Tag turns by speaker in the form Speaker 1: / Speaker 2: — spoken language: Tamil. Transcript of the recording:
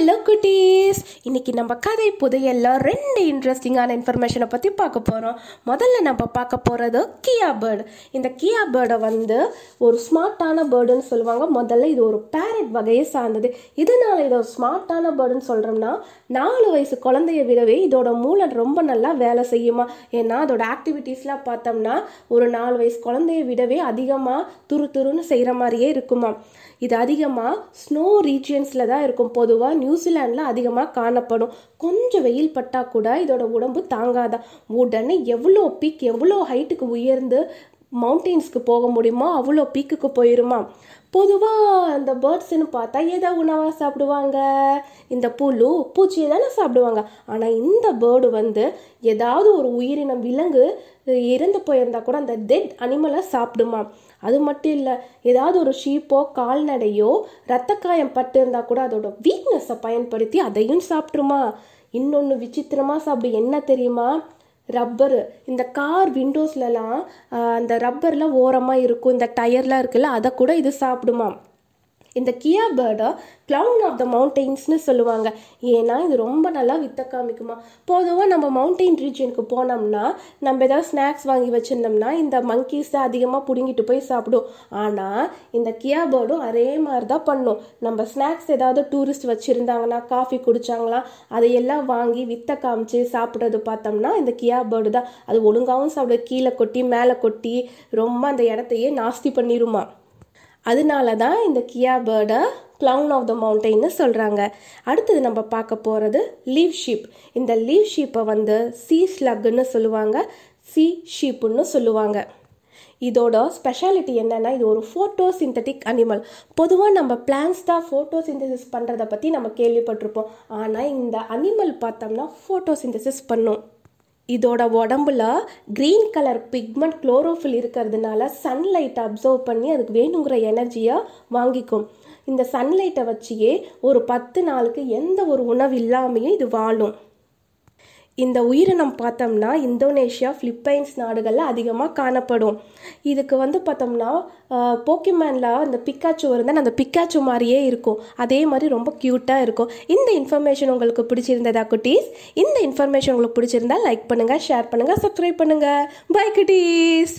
Speaker 1: ஹலோ குட்டீஸ் இன்னைக்கு நம்ம கதை புதையல்ல ரெண்டு இன்ட்ரெஸ்டிங்கான இன்ஃபர்மேஷனை பற்றி பார்க்க போகிறோம் முதல்ல நம்ம பார்க்க போகிறது கியா பேர்டு இந்த கியா பேர்டை வந்து ஒரு ஸ்மார்ட்டான பேர்டுன்னு சொல்லுவாங்க. முதல்ல இது ஒரு பேரட் வகையை சார்ந்தது. இதனால் இதை ஒரு ஸ்மார்ட்டான பேர்டுன்னு சொல்கிறோம்னா நாலு வயசு குழந்தைய விடவே இதோட மூளை ரொம்ப நல்லா வேலை செய்யுமா? ஏன்னா அதோட ஆக்டிவிட்டீஸ்லாம் பார்த்தோம்னா ஒரு நாலு வயசு குழந்தைய விடவே அதிகமாக துரு துருன்னு செய்கிற மாதிரியே இருக்குமா? இது அதிகமாக ஸ்னோ ரீஜியன்ஸில் தான் இருக்கும். பொதுவாக நியூசிலாண்டில் அதிகமாக காணப்படும். கொஞ்சம் வெயில் பட்டால் கூட இதோட உடம்பு தாங்காதான் உடனே எவ்வளோ பீக் எவ்வளோ ஹைட்டுக்கு உயர்ந்து மவுண்டெயின்ஸ்க்கு போக முடியுமோ? அவ்வளோ பீக்குக்கு போயிருமா? பொதுவாக அந்த பேர்ட்ஸ்னு பார்த்தா எதை உணவாக சாப்பிடுவாங்க. இந்த புழு பூச்சியை தானே சாப்பிடுவாங்க. ஆனால் இந்த பேர்டு வந்து ஏதாவது ஒரு உயிரினம் விலங்கு இறந்து போயிருந்தா கூட அந்த டெட் அனிமலை சாப்பிடுமா? அது மட்டும் இல்லை ஏதாவது ஒரு ஷீப்போ கால்நடையோ ரத்த காயம் பட்டு இருந்தால் கூட அதோட வீக்னஸை பயன்படுத்தி அதையும் சாப்பிட்ருமா இன்னொன்று விசித்திரமாக சாப்பிடு என்ன தெரியுமா? ரப்பரு இந்த கார் விண்டோஸ்லலாம் அந்த ரப்பர்லாம் ஓரமாக இருக்கும் இந்த டயர்லாம் இருக்குல்ல அதை கூட இது சாப்பிடுமா இந்த கியா பேர்டை க்ளவுன் ஆஃப் த மவுண்டெயின்ஸ்னு சொல்லுவாங்க. ஏன்னா இது ரொம்ப நல்லா வித்த காமிக்குமா? பொதுவாக நம்ம மவுண்டெயின் ரீஜனுக்கு போனோம்னா நம்ம ஏதாவது ஸ்நாக்ஸ் வாங்கி வச்சுருந்தோம்னா இந்த மங்கீஸ் தான் அதிகமாக பிடுங்கிட்டு போய் சாப்பிடும். ஆனால் இந்த கியா பேர்டும் அதே மாதிரி தான் பண்ணும். நம்ம ஸ்நாக்ஸ் ஏதாவது டூரிஸ்ட் வச்சுருந்தாங்கன்னா காஃபி குடித்தாங்களா அதையெல்லாம் வாங்கி வித்த காமிச்சு சாப்பிட்றது பார்த்தோம்னா இந்த கியா பேர்டு தான் அது ஒழுங்காகவும் சாப்பிட கீழே கொட்டி மேலே கொட்டி ரொம்ப அந்த இடத்தையே நாஸ்தி பண்ணிடுமா அதனால தான் இந்த கியா பேர்டை க்ளவுன் ஆஃப் த மவுண்டெயின்னு சொல்கிறாங்க அடுத்தது நம்ம பார்க்க போகிறது லீவ் ஷீப் இந்த லீவ் ஷீப்பை வந்து சீ ஸ்லக்குன்னு சொல்லுவாங்க. சி ஷீப்புன்னு சொல்லுவாங்க. இதோட ஸ்பெஷாலிட்டி என்னென்னா இது ஒரு ஃபோட்டோ சிந்தட்டிக் அனிமல் பொதுவாக நம்ம பிளான்ஸ் தான் ஃபோட்டோ சிந்தசிஸ் பண்ணுறதை பற்றி நம்ம கேள்விப்பட்டிருப்போம். ஆனால் இந்த அனிமல் பார்த்தோம்னா ஃபோட்டோ சிந்தசிஸ் பண்ணும். இதோட உடம்புல க்ரீன் கலர் பிக்மெண்ட் குளோரோஃபில் இருக்கிறதுனால சன்லைட்டை அப்சர்வ் பண்ணி அதுக்கு வேணுங்கிற எனர்ஜியை வாங்கிக்கும். இந்த சன்லைட்டை வச்சியே ஒரு பத்து நாளுக்கு எந்த ஒரு உணவு இல்லாமையும் இது வாழும். இந்த உயிரினம் பார்த்தோம்னா இந்தோனேஷியா பிலிப்பைன்ஸ் நாடுகளில் அதிகமாக காணப்படும். இதுக்கு வந்து பார்த்தோம்னா போக்கிமேனில் அந்த பிக்காச்சு இருந்தால் அந்த பிக்காச்சு மாதிரியே இருக்கும். அதே மாதிரி ரொம்ப க்யூட்டாக இருக்கும். இந்த இன்ஃபர்மேஷன் உங்களுக்கு பிடிச்சிருந்ததா குட்டீஸ்? இந்த இன்ஃபர்மேஷன் உங்களுக்கு பிடிச்சிருந்தா லைக் பண்ணுங்கள் ஷேர் பண்ணுங்கள் சப்ஸ்கிரைப் பண்ணுங்கள் பை குட்டீஸ்!